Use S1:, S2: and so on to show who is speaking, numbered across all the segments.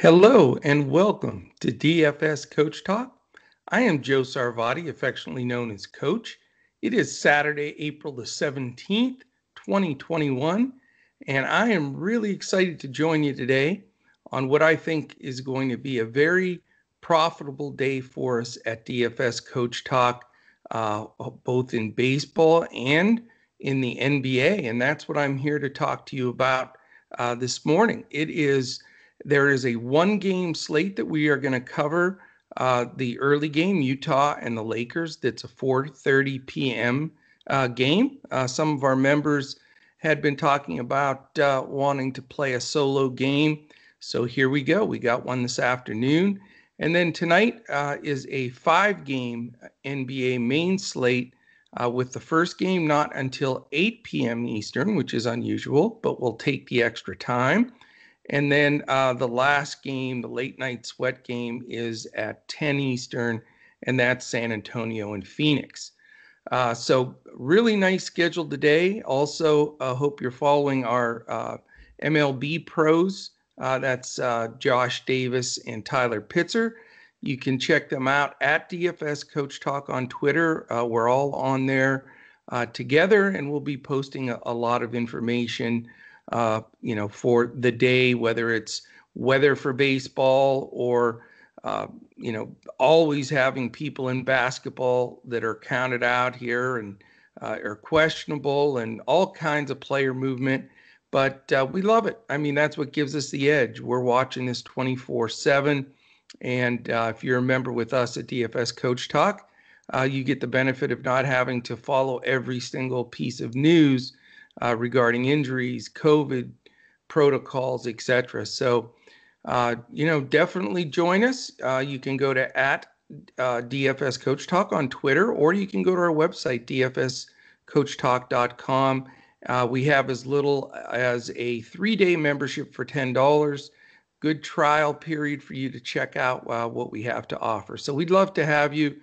S1: Hello and welcome to DFS Coach Talk. I am Joe Sarvati, affectionately known as Coach. It is Saturday, April the 17th, 2021, and I am really excited to join you today on what I think is going to be a very profitable day for us at DFS Coach Talk, uh, both in baseball and in the NBA. And that's what I'm here to talk to you about uh, this morning. It is there is a one game slate that we are going to cover. Uh, the early game, Utah and the Lakers. That's a 4:30 p.m. Uh, game. Uh, some of our members had been talking about uh, wanting to play a solo game, so here we go. We got one this afternoon, and then tonight uh, is a five-game NBA main slate. Uh, with the first game not until 8 p.m. Eastern, which is unusual, but we'll take the extra time. And then uh, the last game, the late night sweat game, is at 10 Eastern, and that's San Antonio and Phoenix. Uh, so, really nice schedule today. Also, uh, hope you're following our uh, MLB pros. Uh, that's uh, Josh Davis and Tyler Pitzer. You can check them out at DFS Coach Talk on Twitter. we're all on there together, and we'll be posting a, a lot of information uh, you know, for the day, whether it's weather for baseball or, uh, you know, always having people in basketball that are counted out here and uh, are questionable and all kinds of player movement. But uh, we love it. I mean, that's what gives us the edge. We're watching this 24 7. And uh, if you're a member with us at DFS Coach Talk, uh, you get the benefit of not having to follow every single piece of news uh, regarding injuries, COVID protocols, etc. So, uh, you know, definitely join us. Uh, you can go to at uh, DFS Coach Talk on Twitter, or you can go to our website, dfscoachtalk.com. Uh, we have as little as a three day membership for $10. Good trial period for you to check out uh, what we have to offer. So we'd love to have you.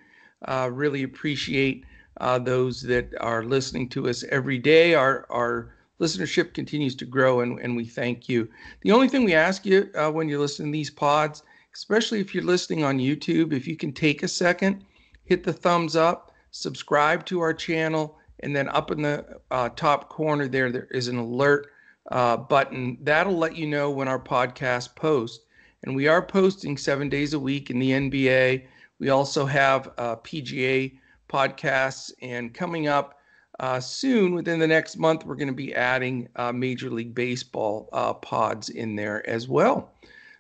S1: really appreciate uh, those that are listening to us every day. Our, our listenership continues to grow, and, and we thank you. The only thing we ask you uh, when you're listening to these pods, especially if you're listening on YouTube, if you can take a second, hit the thumbs up, subscribe to our channel, and then up in the uh, top corner there, there is an alert uh, button. That'll let you know when our podcast posts. And we are posting seven days a week in the NBA. We also have uh, PGA podcasts. And coming up uh, soon, within the next month, we're going to be adding uh, Major League Baseball uh, pods in there as well.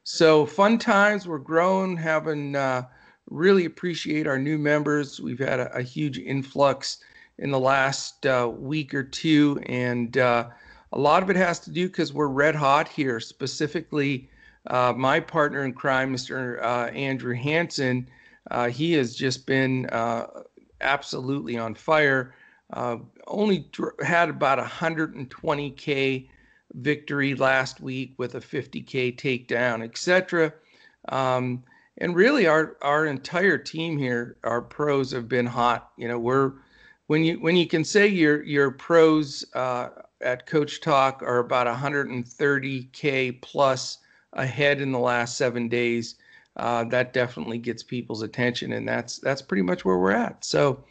S1: So fun times. We're growing, having uh, really appreciate our new members. We've had a, a huge influx in the last uh, week or two, and uh, a lot of it has to do because we're red hot here. Specifically, my partner in crime, Mr. Andrew Hanson. Uh, he has just been uh, absolutely on fire. Uh, only had about 120k victory last week with a 50k takedown, etc. Um, and really, our our entire team here, our pros have been hot. You know, we're when you when you can say your your pros uh, at Coach Talk are about 130k plus ahead in the last seven days uh, that definitely gets people's attention, and that's that's pretty much where we're at. So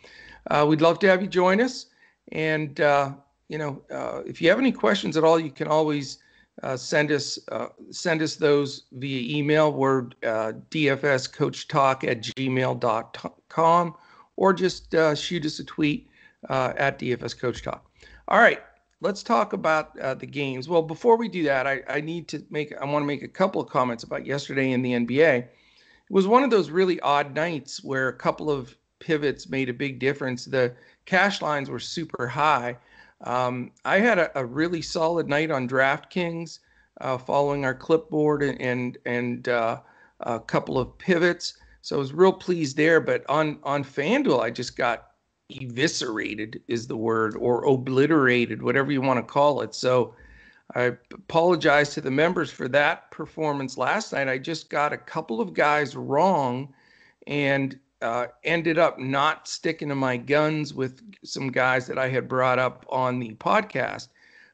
S1: uh, we'd love to have you join us, and uh, you know uh, if you have any questions at all, you can always uh, send us send us those via email. We're dfscoachtalk at gmail.com, or just shoot us a tweet at dfscoachtalk. All right, let's talk about uh, the games. Well, before we do that, I, I need to make I want to make a couple of comments about yesterday in the NBA. It was one of those really odd nights where a couple of pivots made a big difference. The cash lines were super high. Um, I had a, a, really solid night on DraftKings, uh, following our clipboard and and, and uh, a couple of pivots. So I was real pleased there. But on on FanDuel, I just got eviscerated is the word or obliterated whatever you want to call it. So i apologize to the members for that performance last night. I just got a couple of guys wrong and uh, ended up not sticking to my guns with some guys that i had brought up on the podcast.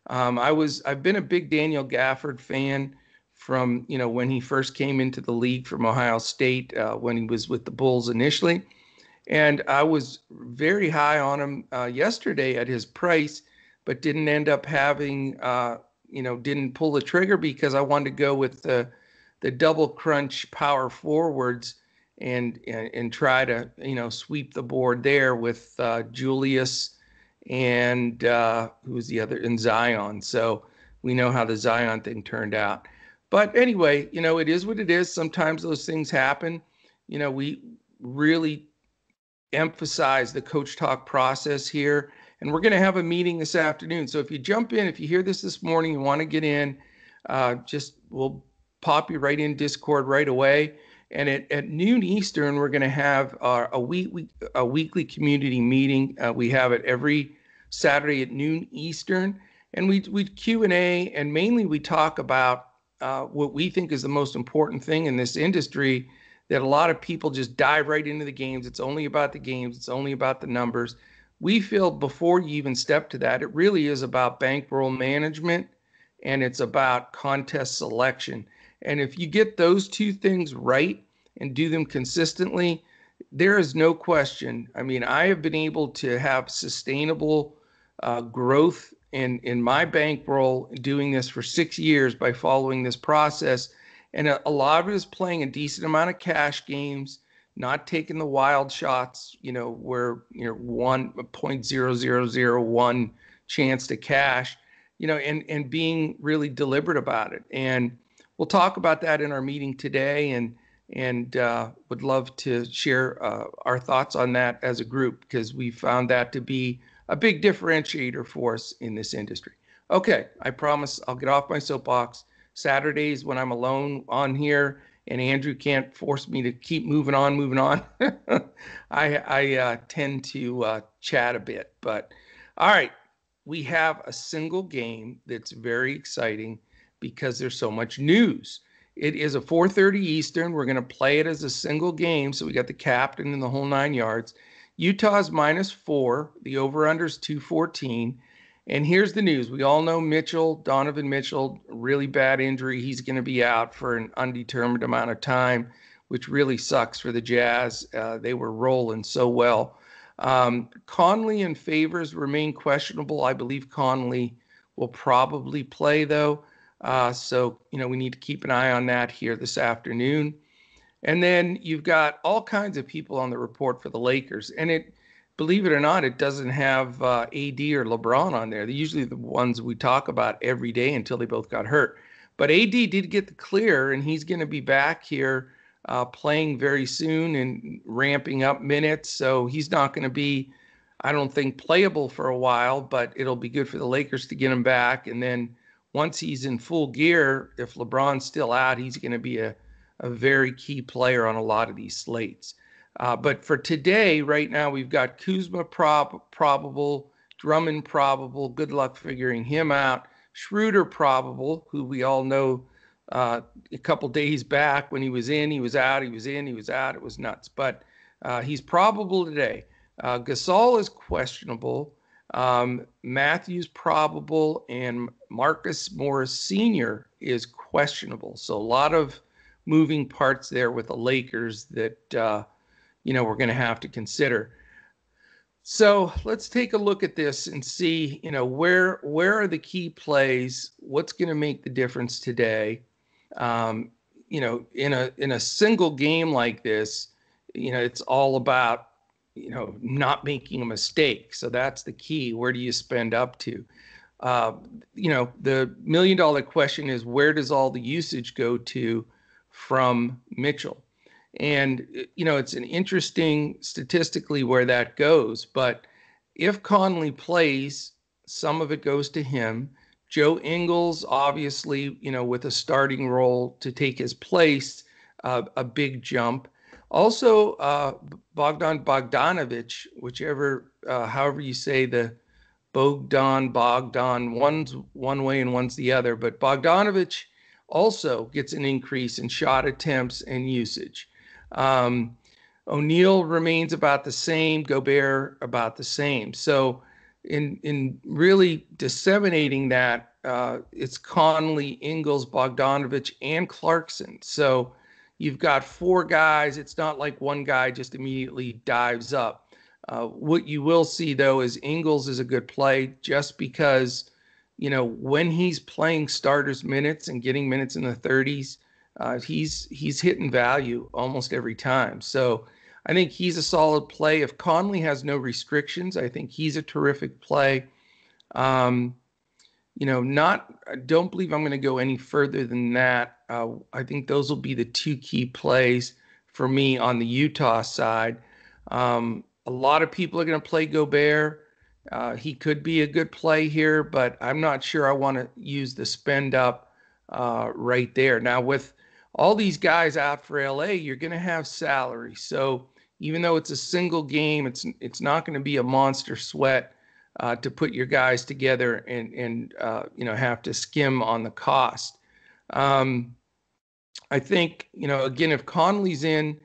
S1: Um, i was i've been a big daniel gafford fan from you know when he first came into the league from Ohio State uh, when he was with the Bulls initially, and I was very high on him uh, yesterday at his price, but didn't end up having uh, you know didn't pull the trigger because I wanted to go with the the double crunch power forwards and and, and try to you know sweep the board there with uh, Julius and uh, who was the other in Zion. So we know how the Zion thing turned out. But anyway, you know, it is what it is. Sometimes those things happen. You know, we really emphasize the coach talk process here. And we're going to have a meeting this afternoon. So if you jump in, if you hear this this morning, you want to get in, uh, just we'll pop you right in Discord right away. And at, at noon Eastern, we're going to have our, a week, a weekly community meeting. Uh, we have it every Saturday at noon Eastern, and we we Q and A, and mainly we talk about uh, what we think is the most important thing in this industry. That a lot of people just dive right into the games. It's only about the games. It's only about the numbers. We feel before you even step to that, it really is about bankroll management, and it's about contest selection. And if you get those two things right and do them consistently, there is no question. I mean, I have been able to have sustainable uh, growth in in my bankroll doing this for six years by following this process. And a, a lot of it is playing a decent amount of cash games, not taking the wild shots, you know, where you know one point zero zero zero one chance to cash, you know, and and being really deliberate about it. And we'll talk about that in our meeting today and and uh, would love to share uh, our thoughts on that as a group because we found that to be a big differentiator for us in this industry. Okay, I promise I'll get off my soapbox. Saturdays when I'm alone on here and Andrew can't force me to keep moving on, moving on. I, I uh, tend to uh, chat a bit, but all right, we have a single game that's very exciting because there's so much news. It is a 4:30 Eastern. We're going to play it as a single game, so we got the captain and the whole nine yards. Utah's minus four. The over/under is 214. And here's the news: we all know Mitchell, Donovan Mitchell, really bad injury. He's going to be out for an undetermined amount of time, which really sucks for the Jazz. Uh, they were rolling so well. Um, Conley and Favors remain questionable. I believe Conley will probably play though. Uh, so, you know, we need to keep an eye on that here this afternoon. And then you've got all kinds of people on the report for the Lakers. And it, believe it or not, it doesn't have uh, AD or LeBron on there. They're usually the ones we talk about every day until they both got hurt. But AD did get the clear, and he's going to be back here uh, playing very soon and ramping up minutes. So he's not going to be, I don't think, playable for a while, but it'll be good for the Lakers to get him back. And then once he's in full gear, if LeBron's still out, he's going to be a, a very key player on a lot of these slates. Uh, but for today, right now, we've got Kuzma prob- probable, Drummond probable. Good luck figuring him out. Schroeder probable, who we all know uh, a couple days back when he was in, he was out, he was in, he was out. It was nuts. But uh, he's probable today. Uh, Gasol is questionable. Um, Matthews probable and Marcus Morris Sr. is questionable. So a lot of moving parts there with the Lakers that uh, you know we're going to have to consider. So let's take a look at this and see, you know, where where are the key plays? What's going to make the difference today? Um, you know, in a in a single game like this, you know, it's all about you know, not making a mistake. So that's the key. Where do you spend up to? Uh, you know, the million dollar question is where does all the usage go to from Mitchell? And, you know, it's an interesting statistically where that goes. But if Conley plays, some of it goes to him. Joe Ingles, obviously, you know, with a starting role to take his place, uh, a big jump. Also, uh, Bogdan Bogdanovich, whichever, uh, however you say the Bogdan, Bogdan, one's one way and one's the other, but Bogdanovich also gets an increase in shot attempts and usage. Um, O'Neale remains about the same, Gobert about the same. So, in in really disseminating that uh, it's Conley, Ingles, Bogdanovich, and Clarkson. So you've got four guys. It's not like one guy just immediately dives up. Uh, what you will see though is Ingles is a good play just because, you know, when he's playing starters minutes and getting minutes in the 30s, uh, he's he's hitting value almost every time. So I think he's a solid play. If Conley has no restrictions, I think he's a terrific play. Um, you know, not I don't believe I'm going to go any further than that. Uh, I think those will be the two key plays for me on the Utah side. Um, a lot of people are going to play Gobert. Uh, he could be a good play here, but I'm not sure I want to use the spend up uh, right there. Now, with all these guys out for LA, you're going to have salary. So even though it's a single game, it's it's not going to be a monster sweat uh, to put your guys together and and uh, you know have to skim on the cost. Um, I think you know again if Conley's in,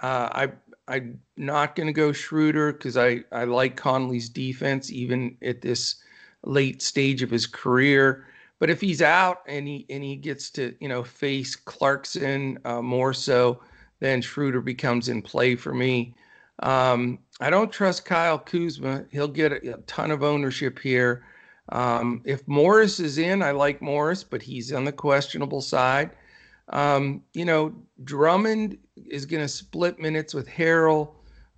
S1: uh, I I'm not going to go Schroeder because I I like Conley's defense even at this late stage of his career. But if he's out and he and he gets to you know face Clarkson uh, more so, then Schroeder becomes in play for me. Um, I don't trust Kyle Kuzma. He'll get a, a ton of ownership here. Um, if Morris is in, I like Morris, but he's on the questionable side. Um, you know, Drummond is going to split minutes with Harrell.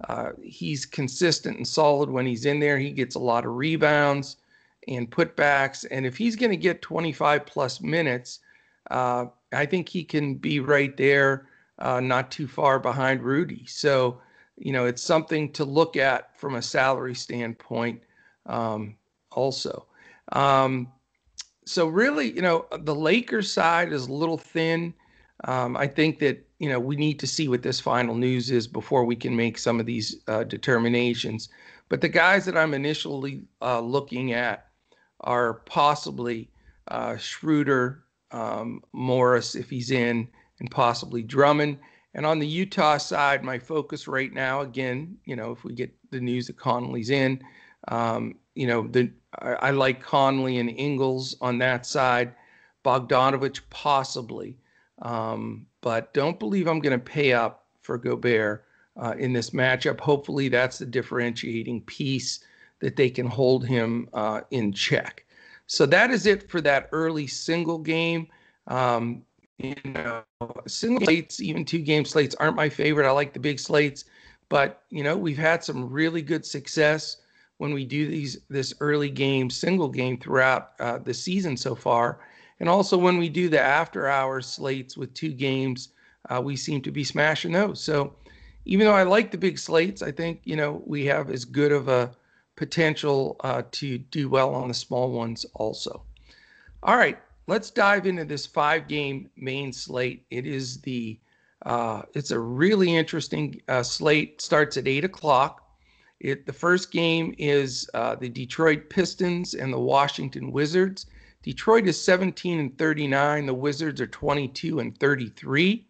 S1: Uh, he's consistent and solid when he's in there. He gets a lot of rebounds and putbacks. And if he's going to get 25 plus minutes, uh, I think he can be right there, uh, not too far behind Rudy. So, you know, it's something to look at from a salary standpoint um, also. Um, so really, you know, the Lakers side is a little thin. Um, I think that you know we need to see what this final news is before we can make some of these uh, determinations. But the guys that I'm initially uh, looking at are possibly uh, Schroeder, um, Morris if he's in, and possibly Drummond. And on the Utah side, my focus right now, again, you know, if we get the news that Conley's in, um, you know, the I, I, like Conley and Ingles on that side, Bogdanovich possibly, um, but don't believe I'm going to pay up for Gobert uh, in this matchup. Hopefully, that's the differentiating piece that they can hold him uh, in check. So that is it for that early single game. Um, you know, single slates, even two game slates aren't my favorite. I like the big slates, but you know, we've had some really good success when we do these this early game single game throughout uh, the season so far, and also when we do the after hours slates with two games, uh, we seem to be smashing those. So even though I like the big slates, I think you know we have as good of a potential uh, to do well on the small ones also. All right, let's dive into this five game main slate. It is the uh, it's a really interesting uh, slate. Starts at eight o'clock. It the first game is uh, the Detroit Pistons and the Washington Wizards. Detroit is 17 and 39. The Wizards are 22 and 33.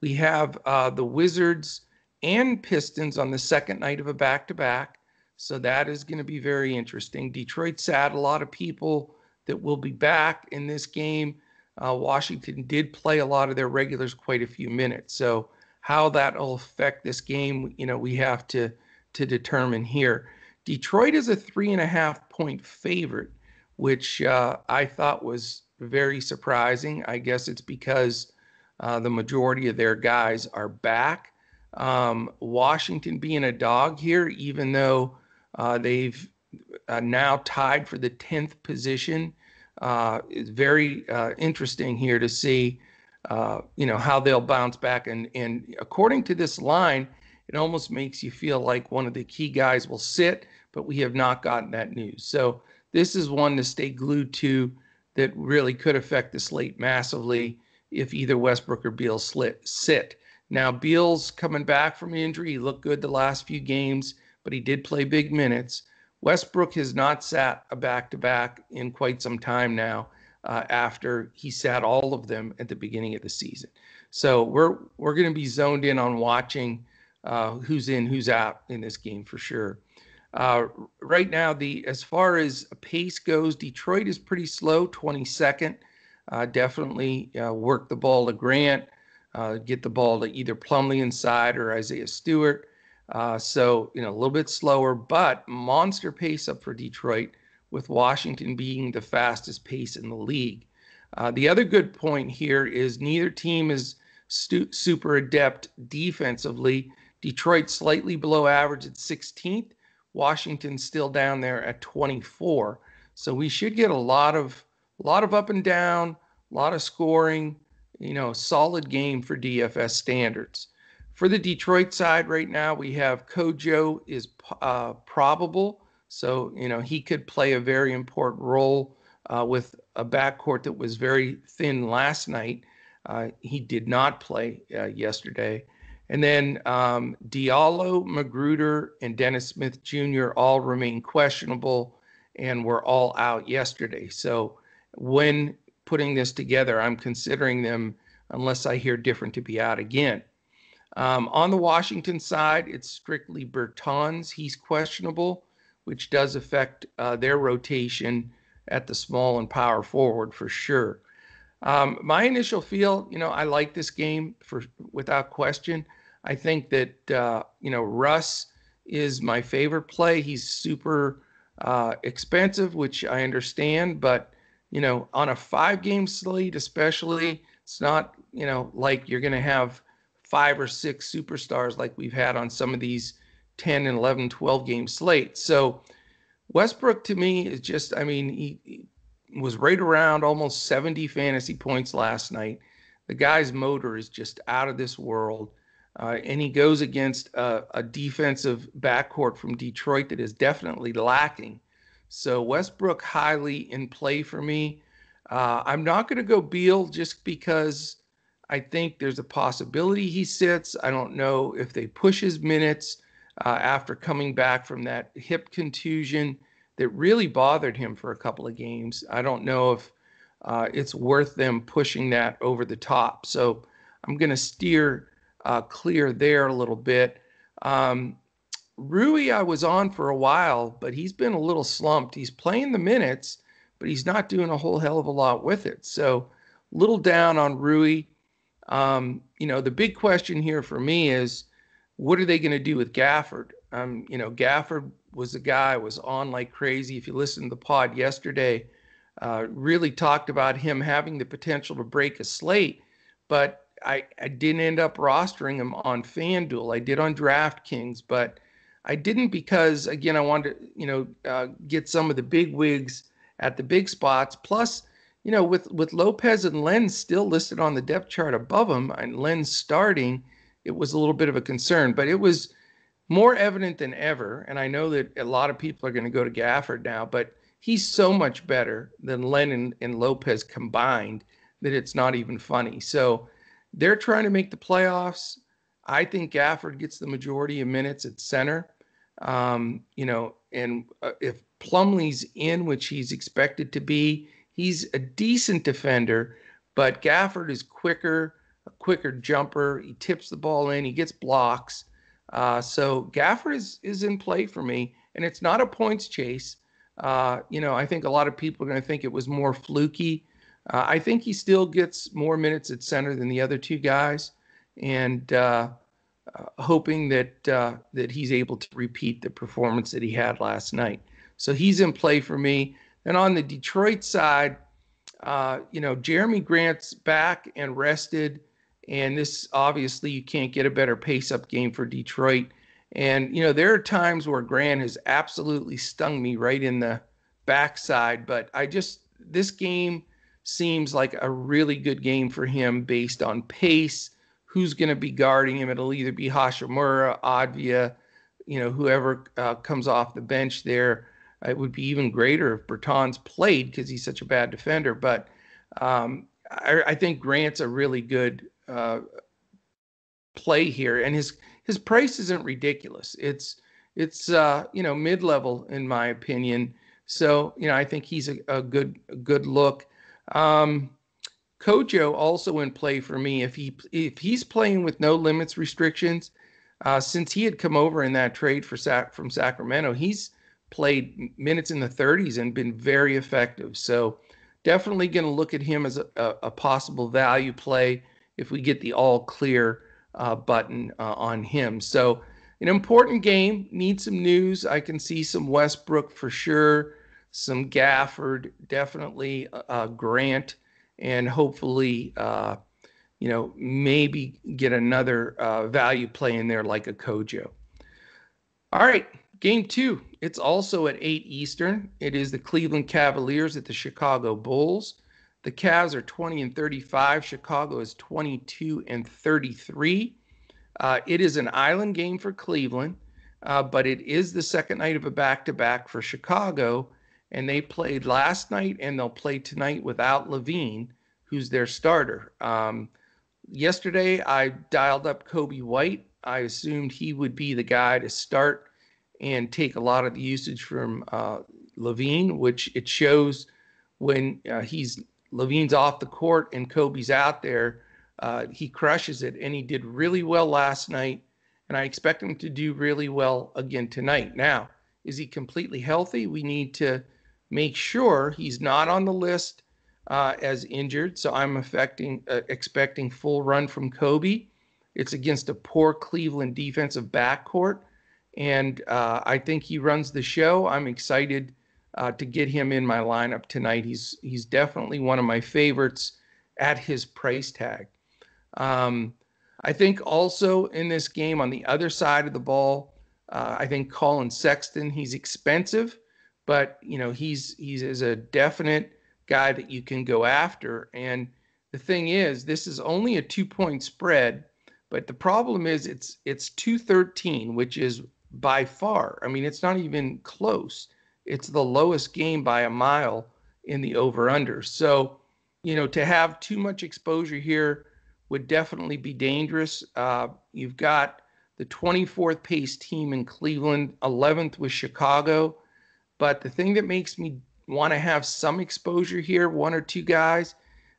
S1: We have uh, the Wizards and Pistons on the second night of a back to back. So that is going to be very interesting. Detroit sat a lot of people that will be back in this game. Uh, Washington did play a lot of their regulars quite a few minutes. So how that will affect this game, you know, we have to to determine here. Detroit is a three and a half point favorite, which uh, I thought was very surprising. I guess it's because uh, the majority of their guys are back. Um, Washington being a dog here, even though uh, they've uh, now tied for the 10th position. Uh, it's very uh, interesting here to see, you know, how they'll bounce back. And, and according to this line, it almost makes you feel like one of the key guys will sit, but we have not gotten that news. So this is one to stay glued to that really could affect the slate massively if either Westbrook or Beal sit. Now, Beal's coming back from injury. He looked good the last few games but he did play big minutes. Westbrook has not sat a back to back in quite some time now. Uh, after he sat all of them at the beginning of the season, so we're we're going to be zoned in on watching uh, who's in, who's out in this game for sure. Uh, right now, the as far as pace goes, Detroit is pretty slow, 22nd. Uh, definitely uh, work the ball to Grant, uh, get the ball to either Plumlee inside or Isaiah Stewart. Uh, so you know a little bit slower, but monster pace up for Detroit, with Washington being the fastest pace in the league. Uh, the other good point here is neither team is stu- super adept defensively. Detroit slightly below average at 16th. Washington still down there at 24. So we should get a lot of a lot of up and down, a lot of scoring. You know, solid game for DFS standards. For the Detroit side right now, we have Kojo is uh, probable, so you know he could play a very important role uh, with a backcourt that was very thin last night. Uh, he did not play uh, yesterday. And then um, Diallo, McGruder, and Dennis Smith Jr. all remain questionable and were all out yesterday. So when putting this together, I'm considering them, unless I hear different, to be out again. Um, on the Washington side, it's strictly Bertans. He's questionable, which does affect uh, their rotation at the small and power forward for sure. Um, my initial feel, you know, I like this game for without question. I think that uh, you know Russ is my favorite play. He's super uh, expensive, which I understand, but you know, on a five-game slate, especially, it's not you know like you're going to have five or six superstars like we've had on some of these 10 and 11, 12 game slates. So Westbrook to me is just, I mean, he, he was right around almost 70 fantasy points last night. The guy's motor is just out of this world. Uh, and he goes against a, a, defensive backcourt from Detroit that is definitely lacking. So Westbrook highly in play for me. Uh, I'm not going to go Beal just because I think there's a possibility he sits. I don't know if they push his minutes uh, after coming back from that hip contusion that really bothered him for a couple of games. I don't know if uh, it's worth them pushing that over the top. So I'm going to steer uh, clear there a little bit. Um, Rui, I was on for a while, but he's been a little slumped. He's playing the minutes, but he's not doing a whole hell of a lot with it. So, little down on Rui. Um, you know, the big question here for me is what are they going to do with Gafford? Um, you know, Gafford was a guy was on like crazy. If you listened to the pod yesterday, uh, really talked about him having the potential to break a slate, but I, I didn't end up rostering him on FanDuel. I did on DraftKings, but I didn't because again I wanted to you know uh, get some of the big wigs at the big spots. Plus, you know, with with Lopez and Len still listed on the depth chart above him, and Len starting, it was a little bit of a concern. But it was more evident than ever. And I know that a lot of people are going to go to Gafford now, but he's so much better than Lennon and Lopez combined that it's not even funny. So they're trying to make the playoffs. I think Gafford gets the majority of minutes at center. Um, you know, and uh, if Plumlee's in, which he's expected to be, he's a decent defender, but Gafford is quicker, a quicker jumper. He tips the ball in, he gets blocks. Uh, so Gafford is is in play for me, and it's not a points chase. Uh, you know, I think a lot of people are going to think it was more fluky. Uh, I think he still gets more minutes at center than the other two guys, and uh, uh, hoping that uh, that he's able to repeat the performance that he had last night. So he's in play for me. And on the Detroit side, you know, Jerami Grant's back and rested. And this obviously you can't get a better pace up game for Detroit. And you know there are times where Grant has absolutely stung me right in the backside, but I just this game seems like a really good game for him based on pace. Who's going to be guarding him? It'll either be Hachimura, Avdija, you know, whoever uh, comes off the bench there. It would be even greater if Bertans played because he's such a bad defender. But um, I, I, think Grant's a really good uh, play here, and his his price isn't ridiculous. It's it's uh, you know mid level in my opinion. So you know I think he's a, a good a good look. Um, Kojo also in play for me if he if he's playing with no limits restrictions. Uh, since he had come over in that trade for Sac- from Sacramento, he's played minutes in the 30s and been very effective. So definitely going to look at him as a, a, possible value play if we get the all clear uh, button uh, on him. So an important game. Need some news. I can see some Westbrook for sure, some Gafford, definitely uh, uh Grant, and hopefully, uh, you know, maybe get another uh, value play in there like a Kojo. All right, game two. It's also at 8 Eastern. It is the Cleveland Cavaliers at the Chicago Bulls. The Cavs are 20 and 35. Chicago is 22 and 33. Uh, it is an island game for Cleveland, uh, but it is the second night of a back to back for Chicago. And they played last night and they'll play tonight without LaVine, who's their starter. Um, yesterday, I dialed up Coby White. I assumed he would be the guy to start and take a lot of the usage from uh, LaVine, which it shows when uh, he's LaVine's off the court and Coby's out there uh, he crushes it, and he did really well last night. And I expect him to do really well again tonight. Now, is he completely healthy? We need to make sure he's not on the list uh, as injured. So I'm affecting, uh, expecting full run from Coby. It's against a poor Cleveland defensive backcourt. And uh, I think he runs the show. I'm excited uh, to get him in my lineup tonight. He's he's definitely one of my favorites at his price tag. Um, I think also in this game on the other side of the ball, uh, I think Collin Sexton, he's expensive, but you know he's he's is a definite guy that you can go after. And the thing is, this is only a two point spread, but the problem is it's it's 213, which is by far. I mean, it's not even close. It's the lowest game by a mile in the over under. So, you know, to have too much exposure here would definitely be dangerous. Uh, you've got the 24th pace team in Cleveland, 11th with Chicago. But the thing that makes me want to have some exposure here, one or two guys,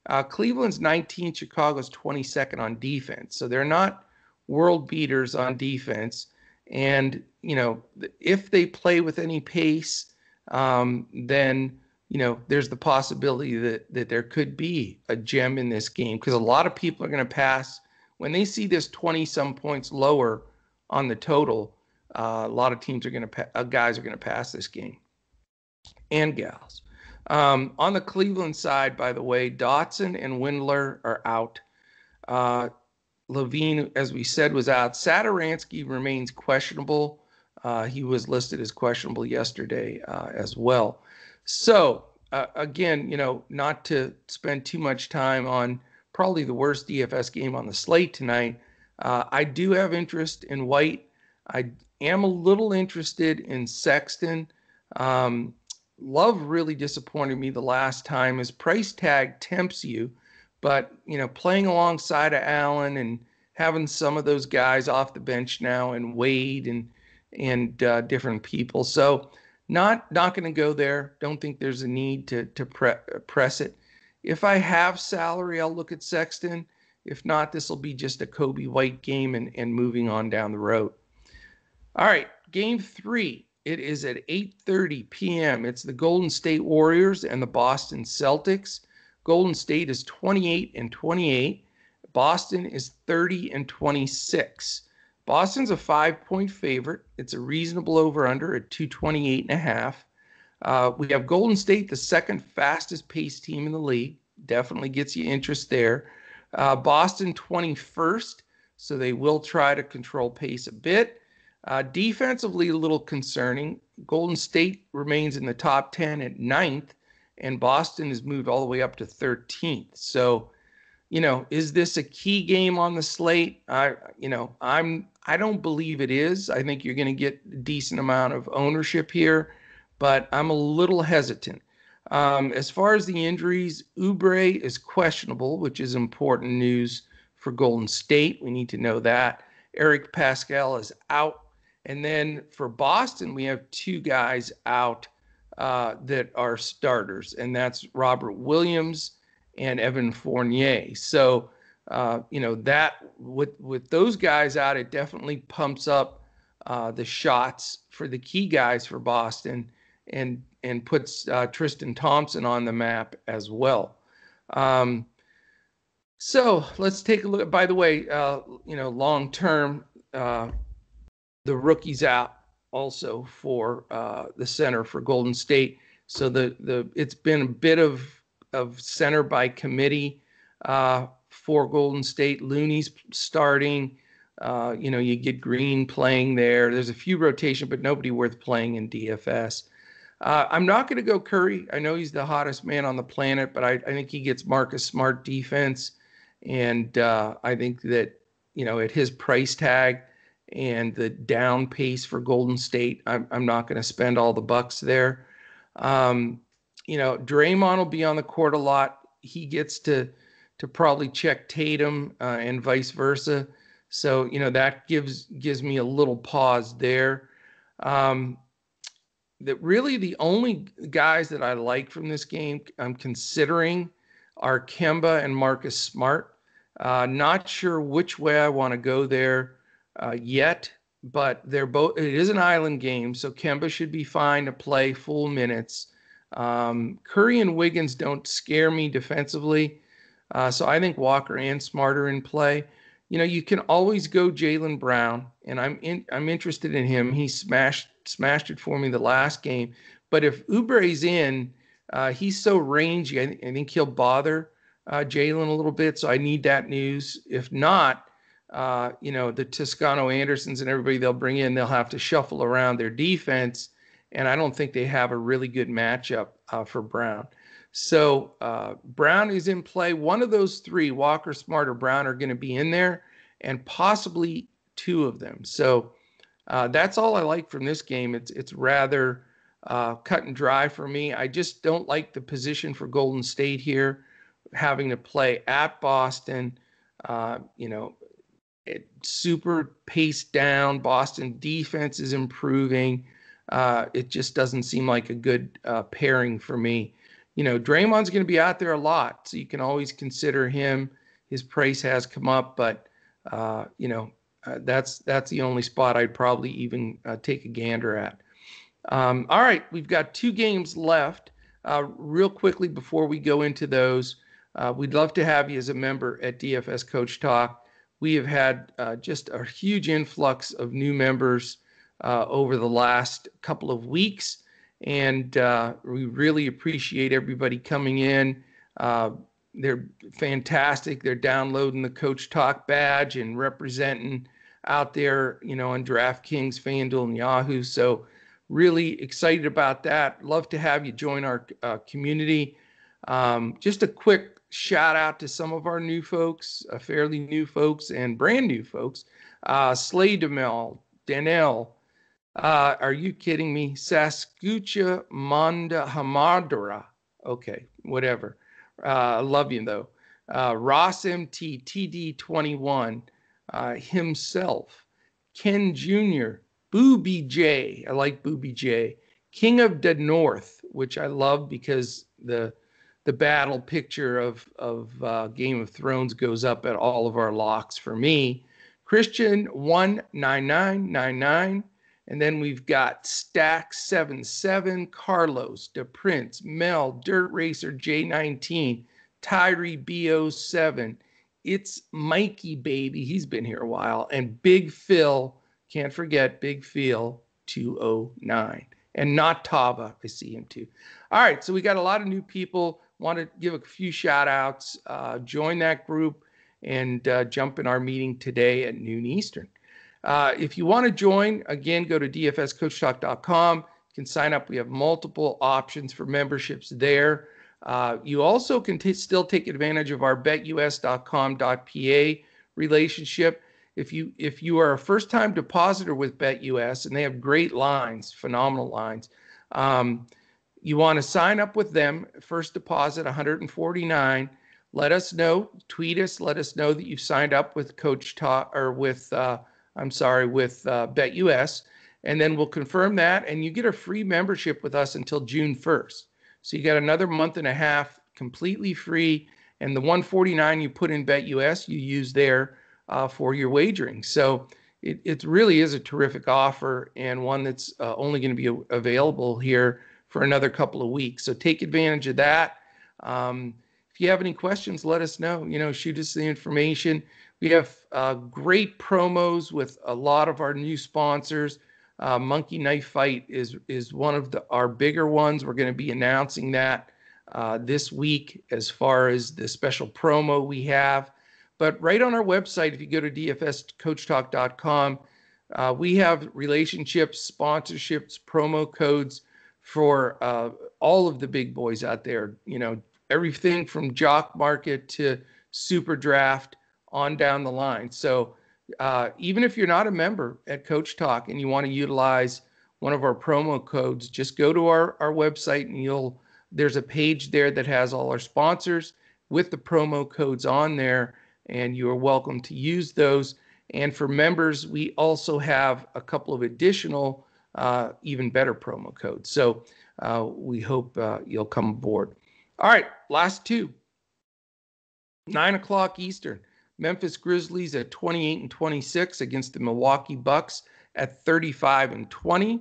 S1: uh, Cleveland's 19th, Chicago's 22nd on defense. So they're not world beaters on defense. And, you know, if they play with any pace, um, then you know, there's the possibility that that there could be a gem in this game because a lot of people are going to pass when they see this 20 some points lower on the total. Uh, a lot of teams are going to pa- uh, guys are going to pass this game and gals. Um, on the Cleveland side, by the way, Dotson and Windler are out. Uh, LaVine, as we said, was out. Satoransky remains questionable. Uh, he was listed as questionable yesterday uh, as well. So uh, again, you know, not to spend too much time on probably the worst DFS game on the slate tonight. Uh, I do have interest in White. I am a little interested in Sexton. Um, Love really disappointed me the last time. His price tag tempts you, but you know, playing alongside of Allen and having some of those guys off the bench now and Wade and and uh, different people. So not not going to go there. Don't think there's a need to to pre- press it. If I have salary, I'll look at Sexton. If not, this will be just a Coby White game and, and moving on down the road. All right, game three. It is at 8:30 p.m. It's the Golden State Warriors and the Boston Celtics. Golden State is 28 and 28. Boston is 30 and 26. Boston's a five point favorite. It's a reasonable over under at 228 and a half. Uh, we have Golden State, the second fastest pace team in the league. Definitely gets you interest there. Uh, Boston 21st, so they will try to control pace a bit. Uh, defensively, a little concerning. Golden State remains in the top 10 at ninth, and Boston has moved all the way up to 13th. So you know, is this a key game on the slate? I, you know, I'm, I don't believe it is. I think you're going to get a decent amount of ownership here, but I'm a little hesitant. Um, as far as the injuries, Oubre is questionable, which is important news for Golden State. We need to know that. Eric Paschall is out. And then for Boston, we have two guys out uh, that are starters, and that's Robert Williams and Evan Fournier. So uh, you know that with with those guys out, it definitely pumps up uh, the shots for the key guys for Boston, and and puts uh, Tristan Thompson on the map as well. Um, so let's take a look. By the way, uh, you know, long term, the rookies out also for uh, the center for Golden State. So the the it's been a bit of of center by committee uh, for Golden State. Looney's starting. Uh, you know, you get Green playing there. There's a few rotation, but nobody worth playing in DFS. Uh, I'm not going to go Curry. I know he's the hottest man on the planet, but I, I think he gets Marcus Smart defense. And uh, I think that, you know, at his price tag and the down pace for Golden State, I'm, I'm not going to spend all the bucks there. Um, you know, Draymond will be on the court a lot. He gets to to probably check Tatum uh, and vice versa. So you know that gives gives me a little pause there. Um, that really the only guys that I like from this game I'm considering are Kemba and Marcus Smart. Uh, not sure which way I want to go there uh, yet, but they're both. It is an island game, so Kemba should be fine to play full minutes. Um, Curry and Wiggins don't scare me defensively, uh, so I think Walker and Smart are in play. You know, you can always go Jaylen Brown, and I'm in, I'm interested in him. He smashed smashed it for me the last game. But if Oubre's in, uh, he's so rangy. I, th- I, think he'll bother uh, Jaylen a little bit. So I need that news. If not, uh, you know, the Toscano Andersons and everybody they'll bring in, they'll have to shuffle around their defense. And I don't think they have a really good matchup uh, for Brown. So uh, Brown is in play. One of those three, Walker, Smart, or Brown, are going to be in there, and possibly two of them. So uh, that's all I like from this game. It's it's rather uh, cut and dry for me. I just don't like the position for Golden State here, having to play at Boston. Uh, you know, it, super paced down. Boston defense is improving. Uh, it just doesn't seem like a good uh, pairing for me. You know, Draymond's going to be out there a lot, so you can always consider him. His price has come up, but uh, you know, uh, that's that's the only spot I'd probably even uh, take a gander at. Um, all right, we've got two games left. Uh, real quickly before we go into those, we'd love to have you as a member at DFS Coach Talk. We have had uh, just a huge influx of new members over the last couple of weeks, and we really appreciate everybody coming in they're fantastic. They're downloading the Coach Talk badge and representing out there, you know, on DraftKings, FanDuel, and Yahoo. So, really excited about that. Love to have you join our uh, community. Um, just a quick shout out to some of our new folks, uh, fairly new folks, and brand new folks. Uh, Slay Demel, Danelle. Uh, are you kidding me? Saskucha Manda Hamadra. Okay, whatever. Uh, love you though. Uh, Ross MT TD21 uh, himself, Ken Jr., Booby J. I like Booby J. King of the North, which I love because the the battle picture of of uh, Game of Thrones goes up at all of our locks for me. Christian one nine nine nine nine, and then we've got Stack seven seven, Carlos, De Prince, Mel, Dirt Racer J nineteen, Tyree Bo seven. it's Mikey Baby. He's been here a while. And Big Phil, can't forget Big Phil 209. And not Tava. I see him too. All right. So we got a lot of new people. Want to give a few shout outs. Uh, join that group and uh, jump in our meeting today at noon Eastern. Uh, if you want to join, again, go to dfscoachtalk.com. You can sign up. We have multiple options for memberships there. Uh, you also can t- still take advantage of our betus.com.pa relationship. If you if you are a first time depositor with BetUS and they have great lines, phenomenal lines, um, you want to sign up with them. First deposit 149. Let us know. Tweet us. Let us know that you've signed up with Coach Ta or with uh, I'm sorry with uh, BetUS, and then we'll confirm that, and you get a free membership with us until June 1st. So you got another month and a half completely free. And the 149 you put in BetUS, you use there uh, for your wagering. So it, it really is a terrific offer and one that's uh, only going to be available here for another couple of weeks. So take advantage of that. Um, if you have any questions, let us know. You know, shoot us the information. We have uh, great promos with a lot of our new sponsors. Uh, Monkey Knife Fight is is one of the, our bigger ones. We're going to be announcing that uh, this week as far as the special promo we have. But right on our website, if you go to dfscoachtalk.com, uh, we have relationships, sponsorships, promo codes for uh, all of the big boys out there. You know, everything from Jock Market to Super Draft on down the line. So uh, even if you're not a member at Coach Talk and you want to utilize one of our promo codes, just go to our, our website and you'll there's a page there that has all our sponsors with the promo codes on there, and you are welcome to use those. And for members, we also have a couple of additional, uh, even better promo code. So uh, we hope uh, you'll come aboard. All right, last two. Nine o'clock Eastern. Memphis Grizzlies at 28 and 26 against the Milwaukee Bucks at 35 and 20.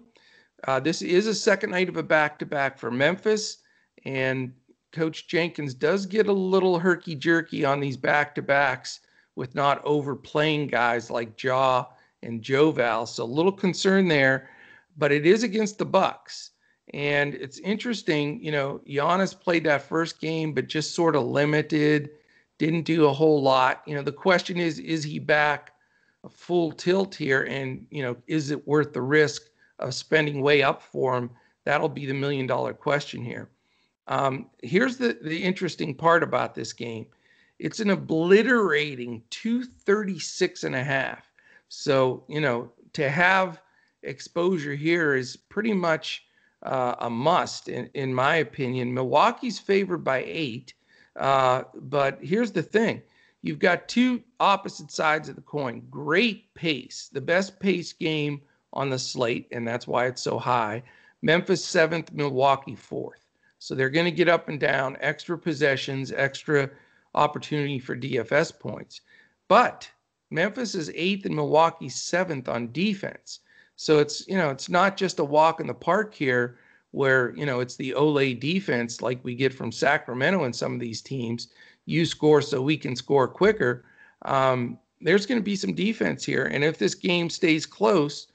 S1: Uh, this is a second night of a back to back for Memphis, and Coach Jenkins does get a little herky jerky on these back to backs with not overplaying guys like Ja and Joval. So a little concern there, but it is against the Bucks. And it's interesting, you know, Giannis played that first game, but just sort of limited didn't do a whole lot. You know, the question is, is he back a full tilt here? And, you know, is it worth the risk of spending way up for him? That'll be the million dollar question here. Um, here's the, the interesting part about this game. It's an obliterating 236 and a half. So, you know, to have exposure here is pretty much uh, a must, in, in my opinion. Milwaukee's favored by eight. Uh, but here's the thing you've got two opposite sides of the coin. Great pace, the best pace game on the slate, and that's why it's so high. Memphis seventh, Milwaukee fourth. So they're going to get up and down, extra possessions, extra opportunity for DFS points. But Memphis is eighth and Milwaukee seventh on defense. So it's, you know, it's not just a walk in the park here where you know it's the olé defense like we get from Sacramento and some of these teams. You score so we can score quicker. Um, there's going to be some defense here, and if this game stays close,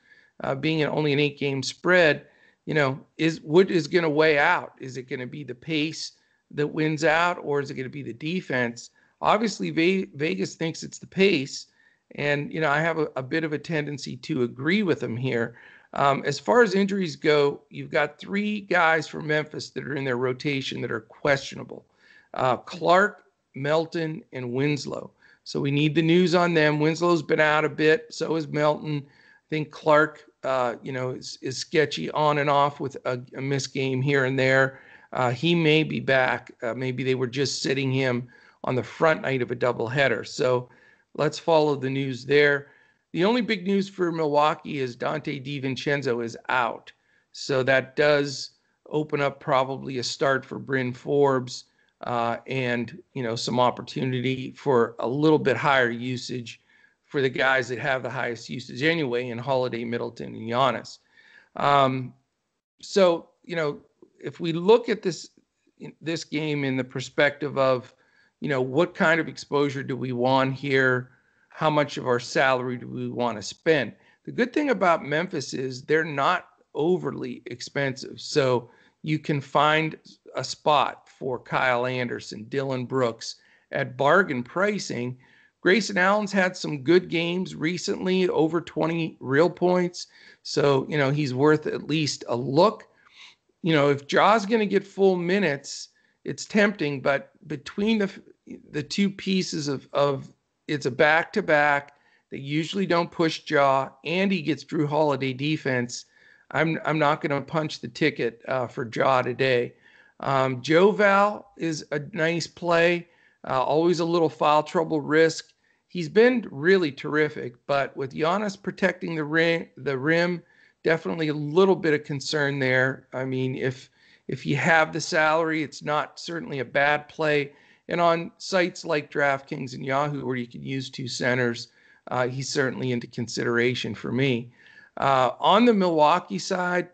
S1: uh, being an, only an eight-game spread, you know, is what is going to weigh out? Is it going to be the pace that wins out, or is it going to be the defense? Obviously, Vegas thinks it's the pace, and you know I have a, a bit of a tendency to agree with them here. Um, as far as injuries go, you've got three guys from Memphis that are in their rotation that are questionable uh, Clarke, Melton, and Winslow. So we need the news on them. Winslow's been out a bit, so is Melton. I think Clarke, uh, you know, is, is sketchy on and off with a, a missed game here and there. Uh, he may be back. Uh, maybe they were just sitting him on the front night of a doubleheader. So let's follow the news there. The only big news for Milwaukee is Donte DiVincenzo is out. So that does open up probably a start for Bryn Forbes uh, and, you know, some opportunity for a little bit higher usage for the guys that have the highest usage anyway in Holiday, Middleton, and Giannis. Um, so, you know, if we look at this this game in the perspective of, you know, what kind of exposure do we want here? how much of our salary do we want to spend. The good thing about Memphis is they're not overly expensive. So you can find a spot for Kyle Anderson, Dillon Brooks at bargain pricing. Grayson Allen's had some good games recently, over 20 real points. So, you know, he's worth at least a look. You know, if Ja's going to get full minutes, it's tempting, but between the the two pieces of, of it's a back to back. They usually don't push Ja, and he gets Jrue Holiday defense. I'm I'm not going to punch the ticket uh, for Ja today. Um, Joval is a nice play. Uh, always a little foul trouble risk. He's been really terrific, but with Giannis protecting the rim, the rim, definitely a little bit of concern there. I mean, if if you have the salary, it's not certainly a bad play. And on sites like DraftKings and Yahoo, where you can use two centers, uh, he's certainly into consideration for me. Uh, on the Milwaukee side,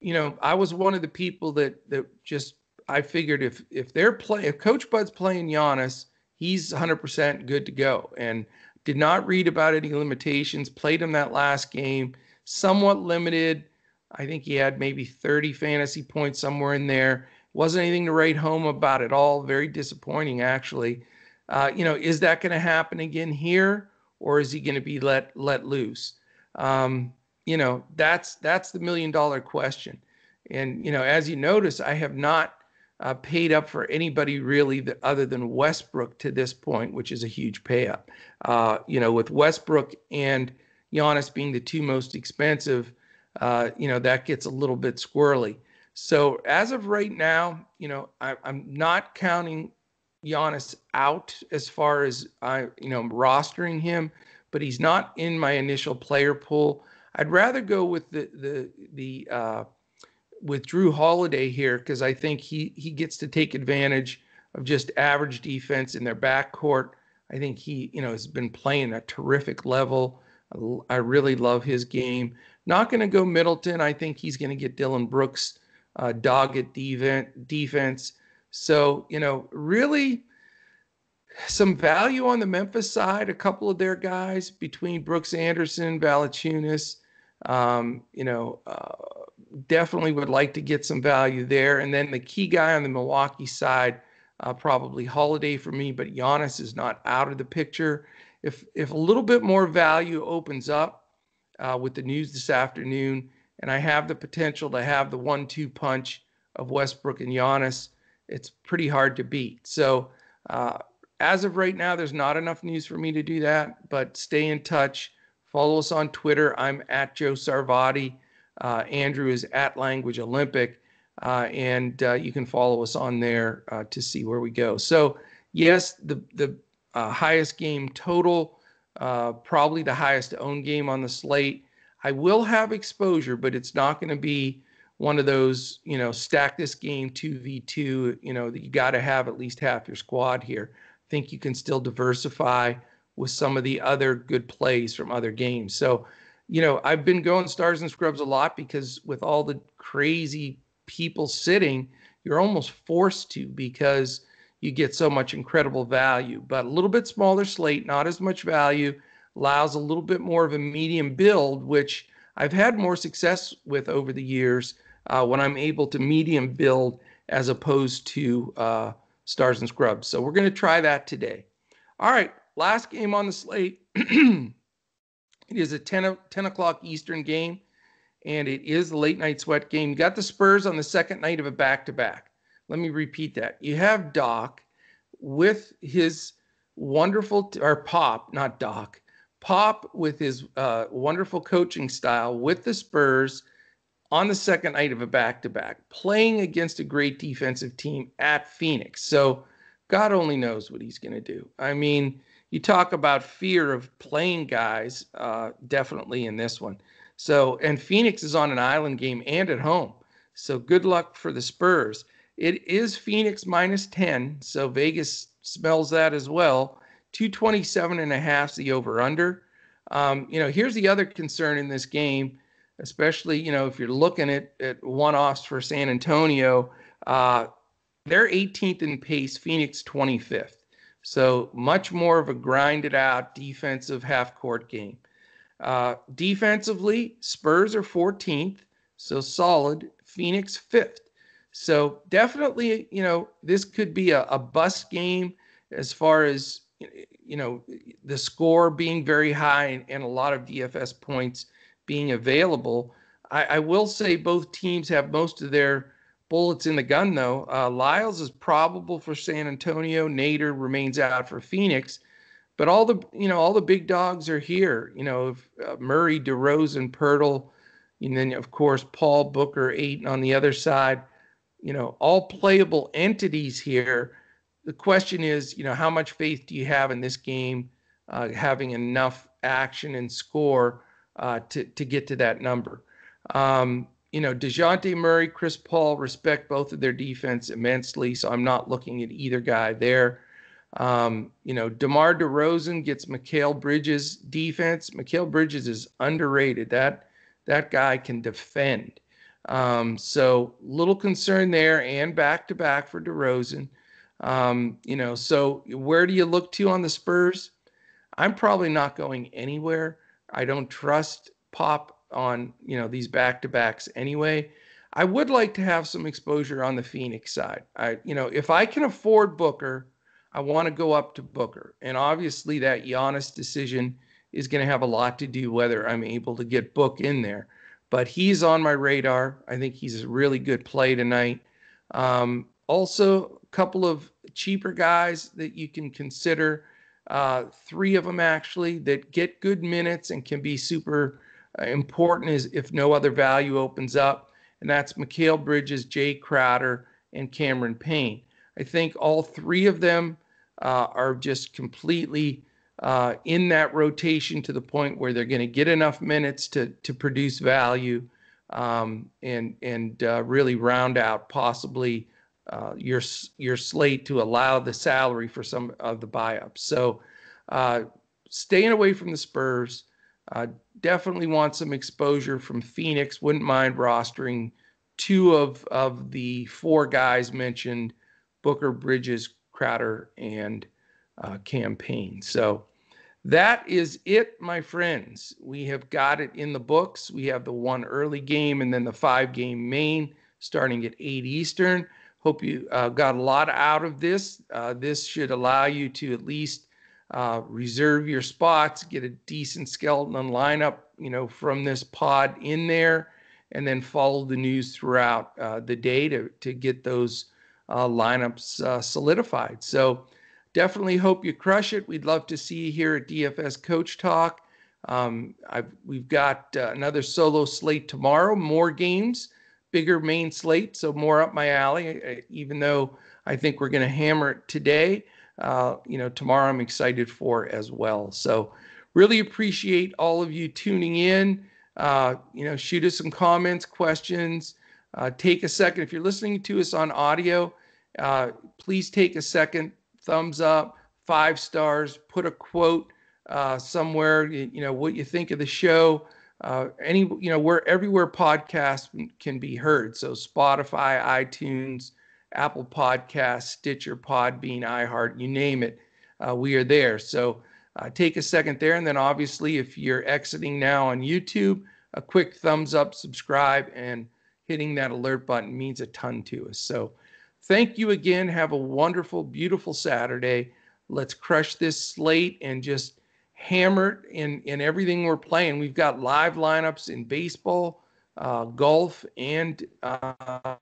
S1: you know, I was one of the people that that just I figured if if they're play if Coach Bud's playing Giannis, he's 100% good to go. And did not read about any limitations. Played him that last game, somewhat limited. I think he had maybe 30 fantasy points somewhere in there. Wasn't anything to write home about at all. Very disappointing, actually. Uh, you know, is that going to happen again here, or is he going to be let let loose? Um, you know, that's that's the million dollar question. And you know, as you notice, I have not uh, paid up for anybody really that, other than Westbrook to this point, which is a huge pay up. Uh, you know, with Westbrook and Giannis being the two most expensive, uh, you know, that gets a little bit squirrely. So as of right now, you know, I, am not counting Giannis out as far as I, you know, rostering him, but he's not in my initial player pool. I'd rather go with the the the uh, with Jrue Holiday here because I think he he gets to take advantage of just average defense in their backcourt. I think he, you know, has been playing a terrific level. I really love his game. Not going to go Middleton. I think he's going to get Dillon Brooks uh, dogged defense. So, you know, really some value on the Memphis side. A couple of their guys between Brooks Anderson, Valanciunas. Um, you know, uh, definitely would like to get some value there. And then the key guy on the Milwaukee side, uh, probably Holiday for me, but Giannis is not out of the picture. If if a little bit more value opens up uh, with the news this afternoon, and I have the potential to have the one-two punch of Westbrook and Giannis, it's pretty hard to beat. So uh, as of right now, there's not enough news for me to do that. But stay in touch. Follow us on Twitter. I'm at Joe Sarvati. Uh, Andrew is at Language Olympic. Uh, and uh, you can follow us on there uh, to see where we go. So, yes, the the uh, highest game total, probably the highest own game on the slate. I will have exposure, but it's not going to be one of those, you know, stack this game 2v2, you know, that you got to have at least half your squad here. I think you can still diversify with some of the other good plays from other games. So, you know, I've been going stars and scrubs a lot because with all the crazy people sitting, you're almost forced to because you get so much incredible value. But a little bit smaller slate, not as much value, allows a little bit more of a medium build, which I've had more success with over the years uh, when I'm able to medium build as opposed to uh, stars and scrubs. So we're going to try that today. All right, last game on the slate. it is a 10, 10 o'clock Eastern game, and it is the late night sweat game. You got the Spurs on the second night of a back to back. Let me repeat that. You have Doc with his wonderful, or Pop, not Doc, Pop with his uh, wonderful coaching style with the Spurs on the second night of a back to back, playing against a great defensive team at Phoenix. So God only knows what he's going to do. I mean, you talk about fear of playing guys, uh, definitely in this one. So, and Phoenix is on an island game and at home. So good luck for the Spurs. It is Phoenix minus 10. So Vegas smells that as well. 227 and a half is the over under. Um, you know, here's the other concern in this game, especially, you know, if you're looking at, at one offs for San Antonio, uh, they're 18th in pace, Phoenix 25th. So much more of a grinded out defensive half court game. Uh, defensively, Spurs are 14th, so solid. Phoenix fifth. So definitely, you know, this could be a, a bust game as far as you know the score being very high and, and a lot of DFS points being available. I, I, will say both teams have most of their bullets in the gun, though. Uh, Lyles is probable for San Antonio. Nader remains out for Phoenix, but all the you know all the big dogs are here. You know, if, uh, Murray, DeRozan, Poeltl, and then of course Paul Booker, Ayton on the other side. You know, all playable entities here the question is, you know, how much faith do you have in this game uh, having enough action and score uh, to to get to that number? Um, you know, DeJounte Murray, Chris Paul respect both of their defense immensely. So I'm not looking at either guy there. Um, you know, DeMar DeRozan gets Mikal Bridges defense. Mikal Bridges is underrated. That that guy can defend. Um, so little concern there and back to back for DeRozan. Um, you know, so where do you look to on the Spurs? I'm probably not going anywhere. I don't trust Pop on, you know, these back to backs anyway. I would like to have some exposure on the Phoenix side. I, you know, if I can afford Booker, I want to go up to Booker. And obviously that Giannis decision is going to have a lot to do whether I'm able to get Book in there but he's on my radar. I think he's a really good play tonight. Um, also, a couple of cheaper guys that you can consider. Uh, three of them actually that get good minutes and can be super uh, important is if no other value opens up, and that's Mikal Bridges, Jae Crowder, and Cameron Payne. I think all three of them uh, are just completely uh, in that rotation to the point where they're going to get enough minutes to to produce value um, and and uh, really round out possibly uh, your your slate to allow the salary for some of the buy-ups. So uh, staying away from the Spurs. Uh, definitely want some exposure from Phoenix. Wouldn't mind rostering two of of the four guys mentioned: Booker, Bridges, Crowder, and uh, Cam Payne. So that is it, my friends. We have got it in the books. We have the one early game and then the five game main starting at 8 Eastern. Hope you uh, got a lot out of this. Uh, this should allow you to at least uh, reserve your spots, get a decent skeleton lineup, you know, from this pod in there, and then follow the news throughout uh, the day to, to get those uh, lineups uh, solidified. So, definitely hope you crush it. We'd love to see you here at DFS Coach Talk. Um, we've got another solo slate tomorrow, more games, bigger main slate, so more up my alley. I, even though I think we're going to hammer it today, uh, you know, tomorrow I'm excited for as well. So really appreciate all of you tuning in. Uh, you know, shoot us some comments, questions. Uh, take a second if you're listening to us on audio. Uh, please take a second thumbs up, five stars, put a quote uh, somewhere, you, you, know, what you think of the show. Uh, any, you know, where everywhere podcasts can be heard. So Spotify, iTunes, Apple Podcasts, Stitcher, Podbean, iHeart, you name it, uh, we are there. So uh, take a second there. And then obviously, if you're exiting now on YouTube, a quick thumbs up, subscribe, and hitting that alert button means a ton to us. So Thank you again. Have a wonderful, beautiful Saturday. Let's crush this slate and just hammer it in, in everything we're playing. We've got live lineups in baseball, uh, golf, and uh,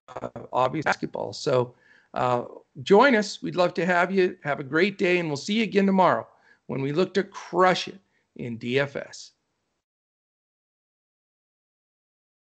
S1: obviously basketball. So uh, join us. We'd love to have you. Have a great day, and we'll see you again tomorrow when we look to crush it in DFS.